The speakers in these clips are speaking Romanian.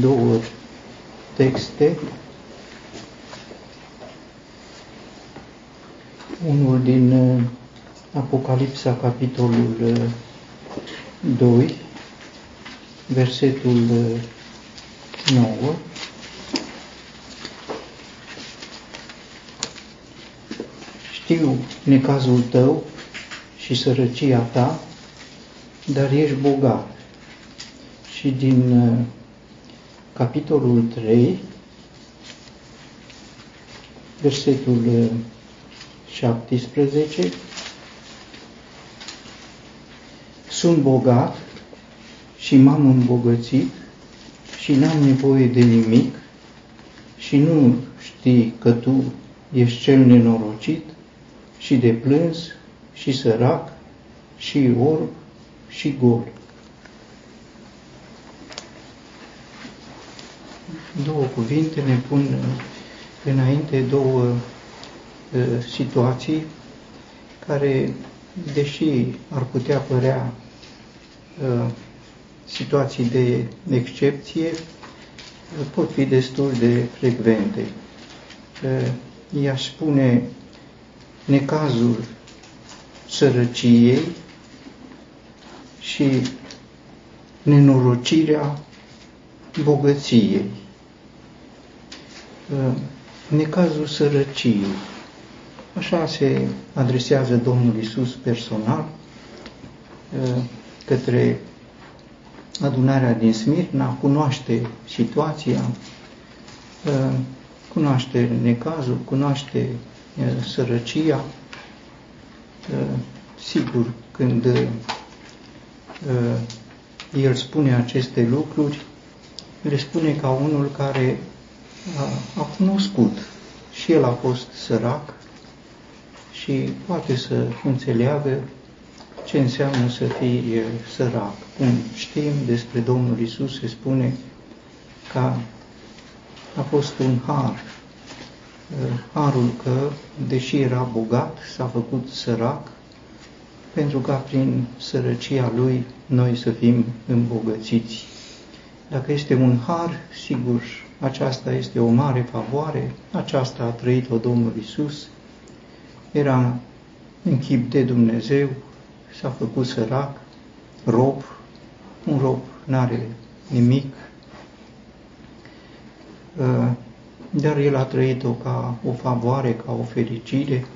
două texte. Unul din uh, Apocalipsa, capitolul 2, uh, versetul 9. Uh, Știu necazul tău și sărăcia ta, dar ești bogat. Și din capitolul 3, versetul 17, sunt bogat și m-am îmbogățit și n-am nevoie de nimic și nu știi că tu ești cel nenorocit și de plâns și sărac și orb și gol. Două cuvinte ne pun înainte două uh, situații care, deși ar putea părea uh, situații de excepție, pot fi destul de frecvente. Uh, i-aș spune necazul sărăciei și nenorocirea bogăției. Necazul sărăciei. Așa se adresează Domnul Isus personal către adunarea din Smirna, cunoaște situația, cunoaște necazul, cunoaște sărăcia. Sigur, când el spune aceste lucruri, le spune ca unul care a, a cunoscut și el a fost sărac și poate să înțeleagă ce înseamnă să fii sărac. Cum știm despre Domnul Isus, se spune că a fost un har. Harul că, deși era bogat, s-a făcut sărac, pentru ca prin sărăcia lui noi să fim îmbogățiți. Dacă este un har, sigur, aceasta este o mare favoare, aceasta a trăit-o Domnul Isus, era în chip de Dumnezeu, s-a făcut sărac, rob, un rob n-are nimic, uh, dar el a trăit-o ca o favoare, ca o fericire,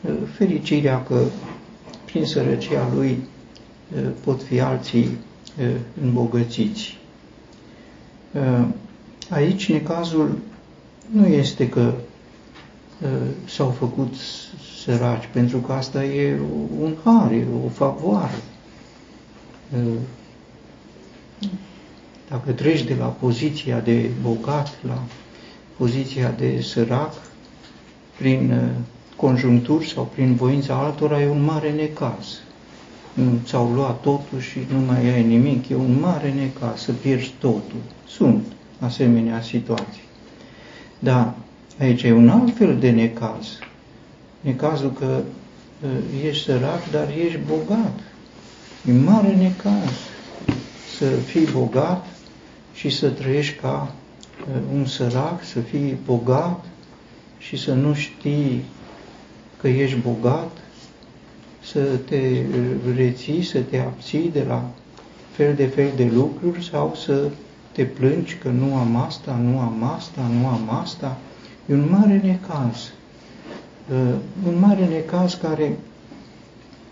uh, fericirea că prin sărăcia lui uh, pot fi alții îmbogățiți. Aici necazul nu este că s-au făcut săraci, pentru că asta e un har, e o favoare. Dacă treci de la poziția de bogat la poziția de sărac, prin conjuncturi sau prin voința altora, e un mare necaz. Nu ți-au luat totul și nu mai ai nimic, e un mare necaz să pierzi totul. Sunt asemenea situații. Dar aici e un alt fel de necaz. Necazul că uh, ești sărac, dar ești bogat. E mare necaz să fii bogat și să trăiești ca uh, un sărac, să fii bogat și să nu știi că ești bogat, să te reții, să te abții de la fel de fel de lucruri sau să te plângi că nu am asta, nu am asta, nu am asta. E un mare necaz. Uh, un mare necaz care,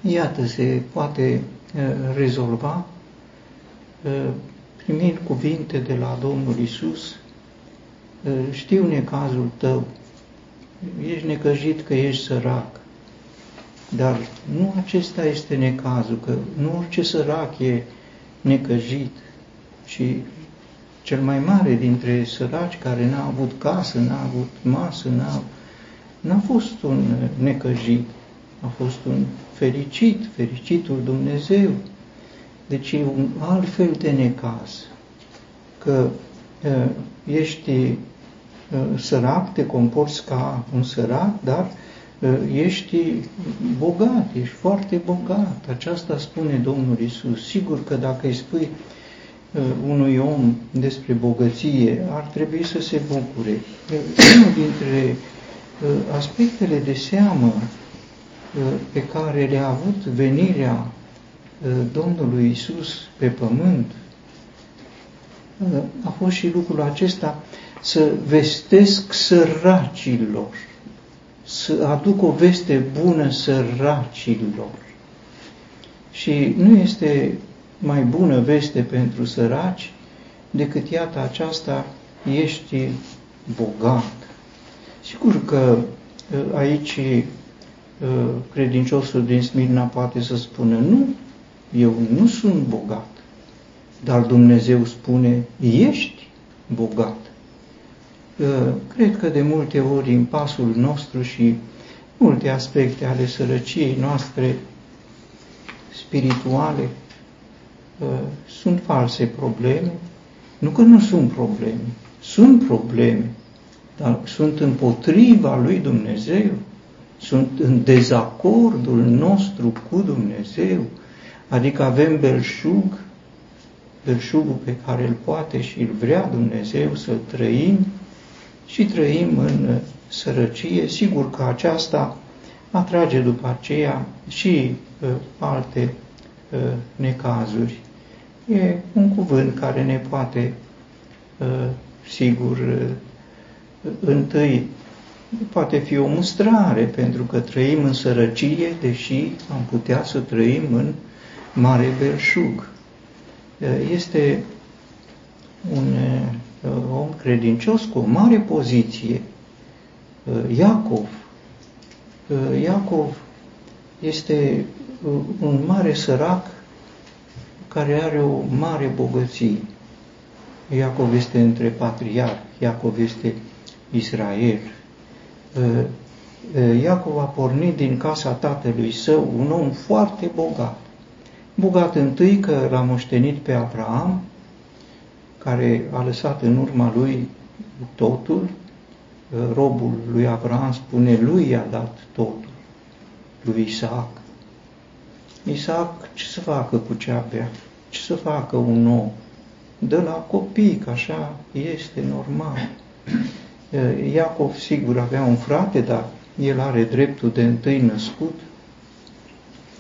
iată, se poate uh, rezolva uh, primind cuvinte de la Domnul Isus. Știu necazul tău, ești necăjit că ești sărac, dar nu acesta este necazul, că nu orice sărac e necăjit, ci cel mai mare dintre săraci care n-a avut casă, n-a avut masă, n-a, n-a fost un necăjit, a fost un fericit, fericitul Dumnezeu. Deci e un alt fel de necaz, că uh, ești uh, sărac, te comporți ca un sărac, dar uh, ești bogat, ești foarte bogat. Aceasta spune Domnul Isus. Sigur că dacă îi spui unui om despre bogăție, ar trebui să se bucure. Unul dintre aspectele de seamă pe care le-a avut venirea Domnului Isus pe pământ a fost și lucrul acesta să vestesc săracilor, să aduc o veste bună săracilor. Și nu este mai bună veste pentru săraci decât iată aceasta, ești bogat. Sigur că ă, aici ă, credinciosul din Smirna poate să spună, nu, eu nu sunt bogat, dar Dumnezeu spune, ești bogat. Ă, cred că de multe ori în pasul nostru și multe aspecte ale sărăciei noastre spirituale sunt false probleme. Nu că nu sunt probleme, sunt probleme, dar sunt împotriva lui Dumnezeu, sunt în dezacordul nostru cu Dumnezeu, adică avem belșug, belșugul pe care îl poate și îl vrea Dumnezeu să trăim și trăim în sărăcie. Sigur că aceasta atrage după aceea și uh, alte uh, necazuri. E un cuvânt care ne poate, uh, sigur, uh, întâi poate fi o mustrare, pentru că trăim în sărăcie, deși am putea să trăim în mare belșug. Este un om credincios cu o mare poziție. Iacov. Iacov este un mare sărac care are o mare bogăție. Iacov este între patriarhi, Iacov este Israel. Uh, uh, Iacov a pornit din casa tatălui său un om foarte bogat. Bogat întâi că l-a moștenit pe Abraham, care a lăsat în urma lui totul. Uh, robul lui Abraham spune, lui i-a dat totul, lui Isaac. Isaac ce să facă cu ce avea? Ce să facă un om? De la copii, că așa este normal. Iacov, sigur, avea un frate, dar el are dreptul de întâi născut,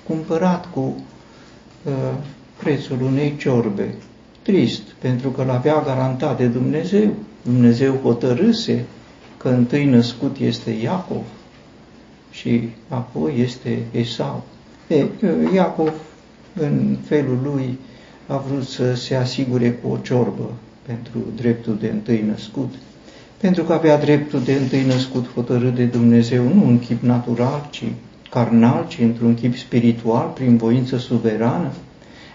cumpărat cu uh, prețul unei ciorbe. Trist, pentru că l-avea garantat de Dumnezeu. Dumnezeu hotărâse că întâi născut este Iacov și apoi este Esau. E, Iacov, în felul lui, a vrut să se asigure cu o ciorbă pentru dreptul de întâi născut pentru că avea dreptul de întâi născut hotărât de Dumnezeu, nu în chip natural, ci carnal, ci într-un chip spiritual, prin voință suverană.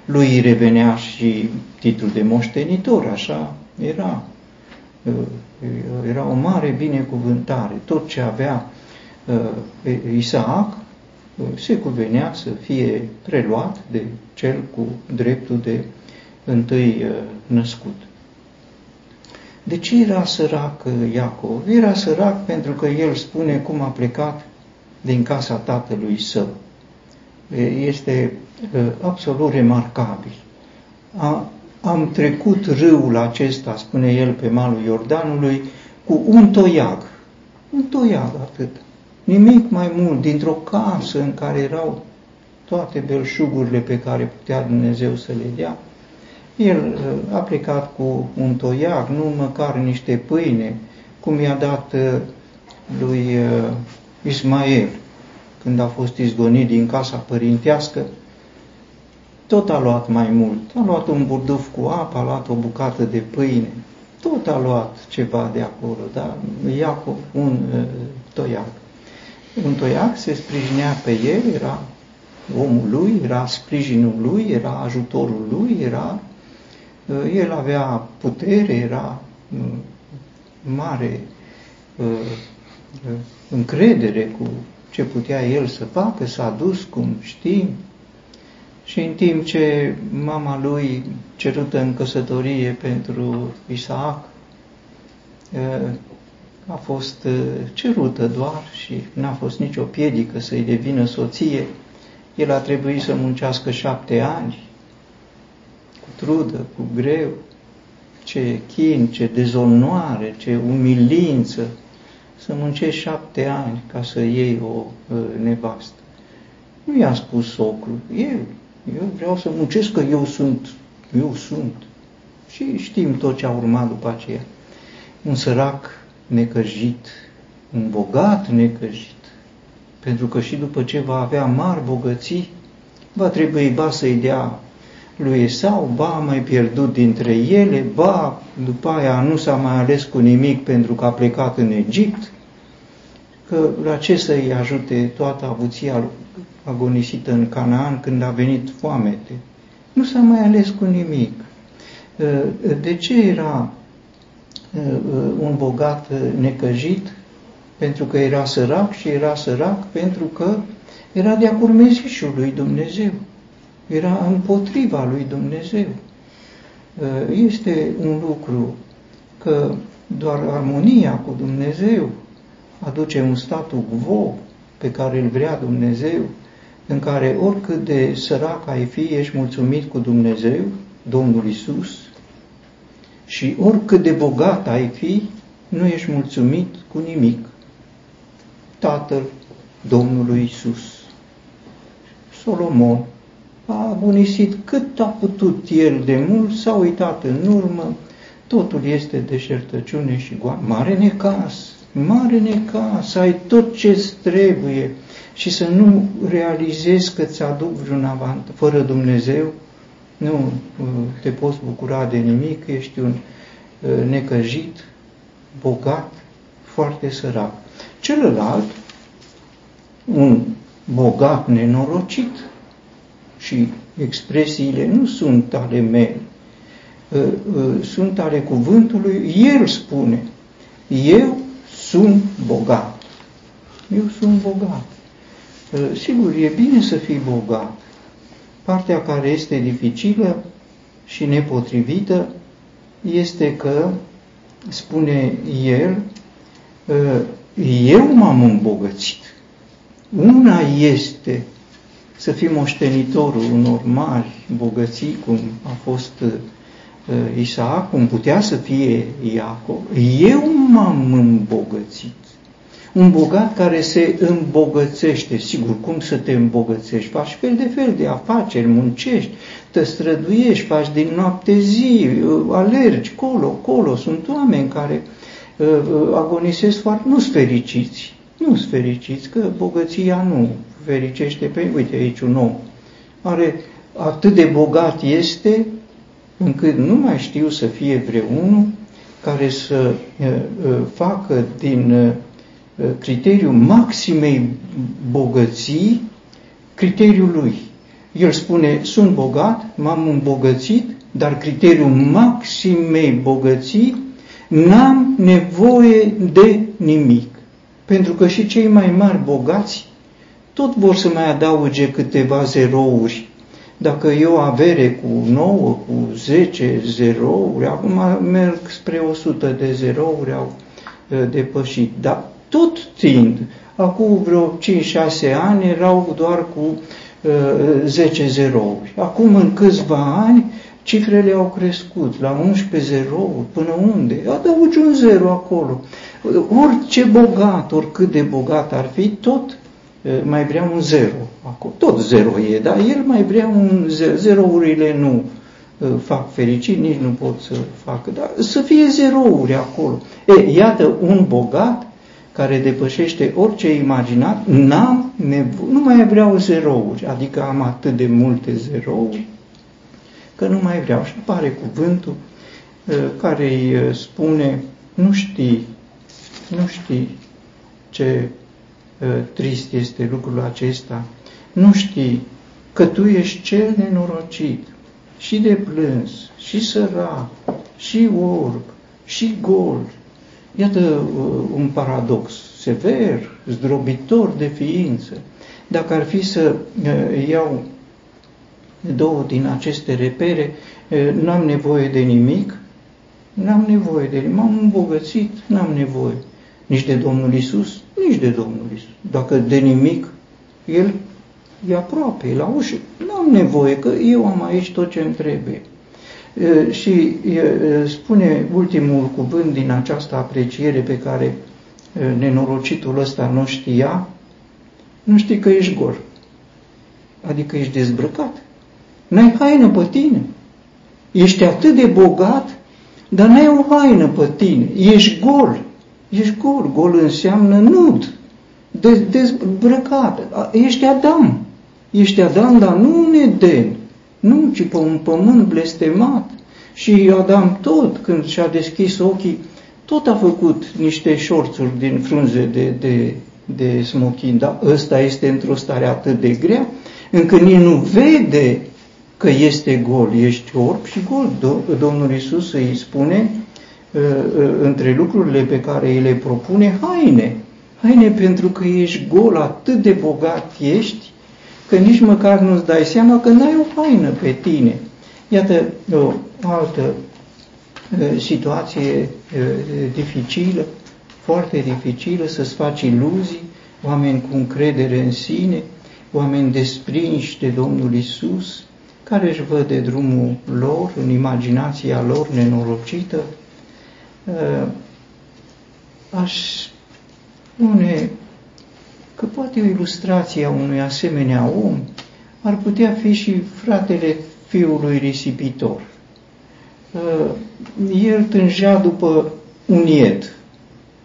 Lui îi revenea și titlul de moștenitor, așa era. Uh, era o mare binecuvântare. Tot ce avea uh, Isaac uh, se cuvenea să fie preluat de cel cu dreptul de întâi născut. De ce era sărac uh, Iacov? Era sărac pentru că el spune cum a plecat din casa tatălui său. Este uh, absolut remarcabil. A, am trecut râul acesta, spune el pe malul Iordanului, cu un toiag. Un toiag atât. Nimic mai mult, dintr-o casă în care erau toate belșugurile pe care putea Dumnezeu să le dea, el uh, a plecat cu un toiac, nu măcar niște pâine, cum i-a dat uh, lui uh, Ismael când a fost izgonit din casa părintească, tot a luat mai mult. A luat un burduf cu apă, a luat o bucată de pâine, tot a luat ceva de acolo, dar Iacov un uh, toiac. Un toiac se sprijinea pe el, era omul lui, era sprijinul lui, era ajutorul lui, era Uh, el avea putere, era uh, mare uh, încredere cu ce putea el să facă, s-a dus, cum știm, și în timp ce mama lui, cerută în căsătorie pentru Isaac, a fost cerută doar și n-a fost nicio piedică să-i devină soție, el a trebuit să muncească șapte ani trudă, cu greu, ce chin, ce dezonoare, ce umilință, să muncești șapte ani ca să iei o uh, nevastă. Nu i-a spus socrul, eu, eu vreau să muncesc că eu sunt, eu sunt. Și știm tot ce a urmat după aceea. Un sărac necăjit, un bogat necăjit, pentru că și după ce va avea mari bogății, va trebui ba să-i dea lui Esau, ba a mai pierdut dintre ele, ba după aia nu s-a mai ales cu nimic pentru că a plecat în Egipt, că la ce să-i ajute toată avuția agonisită în Canaan când a venit foamete? Nu s-a mai ales cu nimic. De ce era un bogat necăjit? Pentru că era sărac și era sărac pentru că era de-a curmezișul lui Dumnezeu era împotriva lui Dumnezeu. Uh, este un lucru că doar armonia cu Dumnezeu aduce un statu quo pe care îl vrea Dumnezeu, în care oricât de sărac ai fi, ești mulțumit cu Dumnezeu, Domnul Isus, și oricât de bogat ai fi, nu ești mulțumit cu nimic. Tatăl Domnului Isus. Solomon a abunisit cât a putut el de mult, s-a uitat în urmă, totul este deșertăciune și goană. Mare necas, mare necas, ai tot ce trebuie și să nu realizezi că ți aduc vreun avant fără Dumnezeu, nu te poți bucura de nimic, ești un uh, necăjit, bogat, foarte sărac. Celălalt, un bogat nenorocit, și expresiile nu sunt ale mele, ă, ă, sunt ale cuvântului, el spune, eu sunt bogat. Eu sunt bogat. Ă, sigur, e bine să fii bogat. Partea care este dificilă și nepotrivită este că, spune el, eu m-am îmbogățit. Una este să fii moștenitorul unor mari bogății, cum a fost uh, Isaac, cum putea să fie Iacov, eu m-am îmbogățit. Un bogat care se îmbogățește, sigur, cum să te îmbogățești? Faci fel de fel de afaceri, muncești, te străduiești, faci din noapte zi, uh, alergi, colo, colo. Sunt oameni care uh, agonisesc foarte, nu-s fericiți, nu-s fericiți, că bogăția nu fericește pe, uite aici un om, are atât de bogat este, încât nu mai știu să fie vreunul care să uh, uh, facă din uh, criteriul maximei bogății criteriul lui. El spune, sunt bogat, m-am îmbogățit, dar criteriul maximei bogății, n-am nevoie de nimic. Pentru că și cei mai mari bogați tot vor să mai adauge câteva zerouri. Dacă eu avere cu 9, cu 10 zerouri, acum merg spre 100 de zerouri, au uh, depășit. Dar tot tind, acum vreo 5-6 ani erau doar cu uh, 10 zerouri. Acum în câțiva ani cifrele au crescut la 11 zerouri, până unde? Adaugi un zero acolo. Orice bogat, oricât de bogat ar fi, tot mai vrea un zero. Acolo. Tot zero e, dar el mai vrea un zero. Zerourile nu fac fericit, nici nu pot să facă, dar să fie zerouri acolo. E, iată un bogat care depășește orice imaginat, n-am nevo- nu mai vreau zerouri, adică am atât de multe zerouri, că nu mai vreau. Și apare cuvântul care îi spune, nu știi, nu știi ce Ă, trist este lucrul acesta, nu știi că tu ești cel nenorocit și de plâns, și sărac, și orb, și gol. Iată ă, un paradox sever, zdrobitor de ființă. Dacă ar fi să ă, iau două din aceste repere, n-am nevoie de nimic, n-am nevoie de nimic, m-am îmbogățit, n-am nevoie nici de Domnul Isus, nici de Domnul Isus. Dacă de nimic, El e aproape, e la ușă. Nu am nevoie, că eu am aici tot ce îmi trebuie. Și spune ultimul cuvânt din această apreciere pe care nenorocitul ăsta nu știa, nu știi că ești gol. Adică ești dezbrăcat. N-ai haină pe tine. Ești atât de bogat, dar n-ai o haină pe tine. Ești gol. Ești gol. Gol înseamnă nud. dezbrăcat. Ești Adam. Ești Adam, dar nu un Eden. Nu, ci pe un pământ blestemat. Și Adam tot, când și-a deschis ochii, tot a făcut niște șorțuri din frunze de, de, de smochin, dar ăsta este într-o stare atât de grea, încât nici nu vede că este gol, ești orb și gol. Domnul Isus îi spune ă, ă, între lucrurile pe care îi le propune haine. Haine pentru că ești gol, atât de bogat ești, că nici măcar nu-ți dai seama că n-ai o haină pe tine. Iată o altă ă, situație dificilă, foarte dificilă, să-ți faci iluzii, oameni cu încredere în sine, oameni desprinși de Domnul Isus, care își văd de drumul lor, în imaginația lor nenorocită, ă, aș spune că poate o ilustrație a unui asemenea om ar putea fi și fratele fiului risipitor. Ă, el tângea după un ied.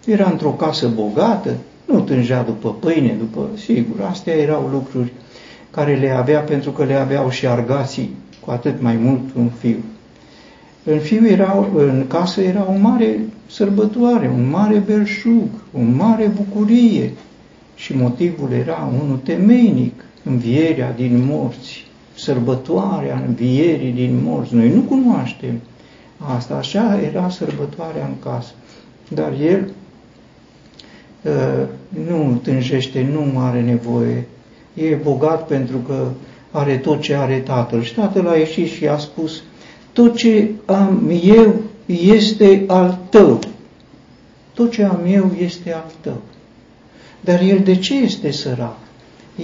Era într-o casă bogată, nu tângea după pâine, după, sigur, astea erau lucruri care le avea pentru că le aveau și argații, cu atât mai mult un fiu. În, fiu era, în casă era o mare sărbătoare, un mare belșug, o mare bucurie și motivul era unul temeinic, învierea din morți, sărbătoarea învierii din morți. Noi nu cunoaștem asta, așa era sărbătoarea în casă. Dar el uh, nu tânjește, nu are nevoie e bogat pentru că are tot ce are tatăl. Și tatăl a ieșit și a spus, tot ce am eu este al tău. Tot ce am eu este al tău. Dar el de ce este sărac?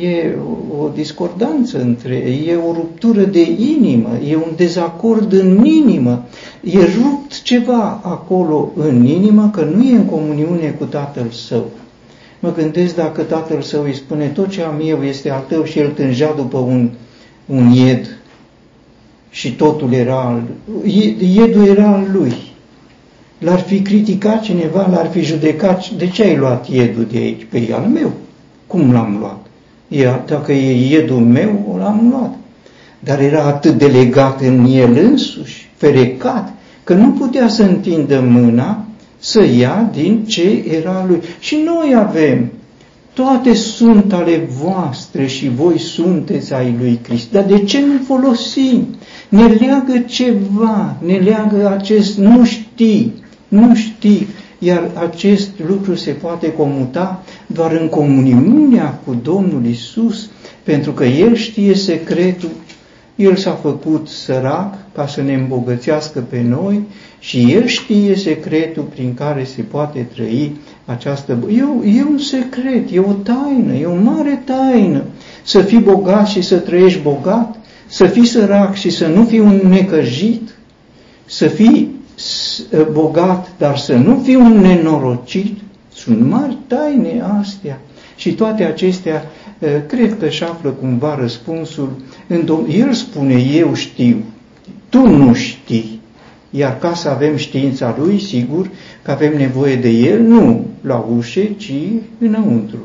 E o discordanță între, e o ruptură de inimă, e un dezacord în inimă, e rupt ceva acolo în inimă că nu e în comuniune cu tatăl său. Mă gândesc dacă tatăl său îi spune tot ce am eu este al tău și el tângea după un, un ied și totul era al iedul era al lui. L-ar fi criticat cineva, l-ar fi judecat, de ce ai luat iedul de aici? Pe păi, al meu. Cum l-am luat? E, dacă e iedul meu, l-am luat. Dar era atât de legat în el însuși, ferecat, că nu putea să întindă mâna să ia din ce era lui. Și noi avem, toate sunt ale voastre și voi sunteți ai lui Crist. Dar de ce nu folosim? Ne leagă ceva, ne leagă acest nu știi, nu știi, iar acest lucru se poate comuta doar în comuniunea cu Domnul Isus, pentru că El știe secretul, El s-a făcut sărac ca să ne îmbogățească pe noi și El știe secretul prin care se poate trăi această... E, e un secret, e o taină, e o mare taină. Să fii bogat și să trăiești bogat, să fii sărac și să nu fii un necăjit, să fii bogat, dar să nu fii un nenorocit. Sunt mari taine astea. Și toate acestea, cred că își află cumva răspunsul. El spune, eu știu, tu nu știi. Iar ca să avem știința lui, sigur că avem nevoie de el, nu la ușe, ci înăuntru.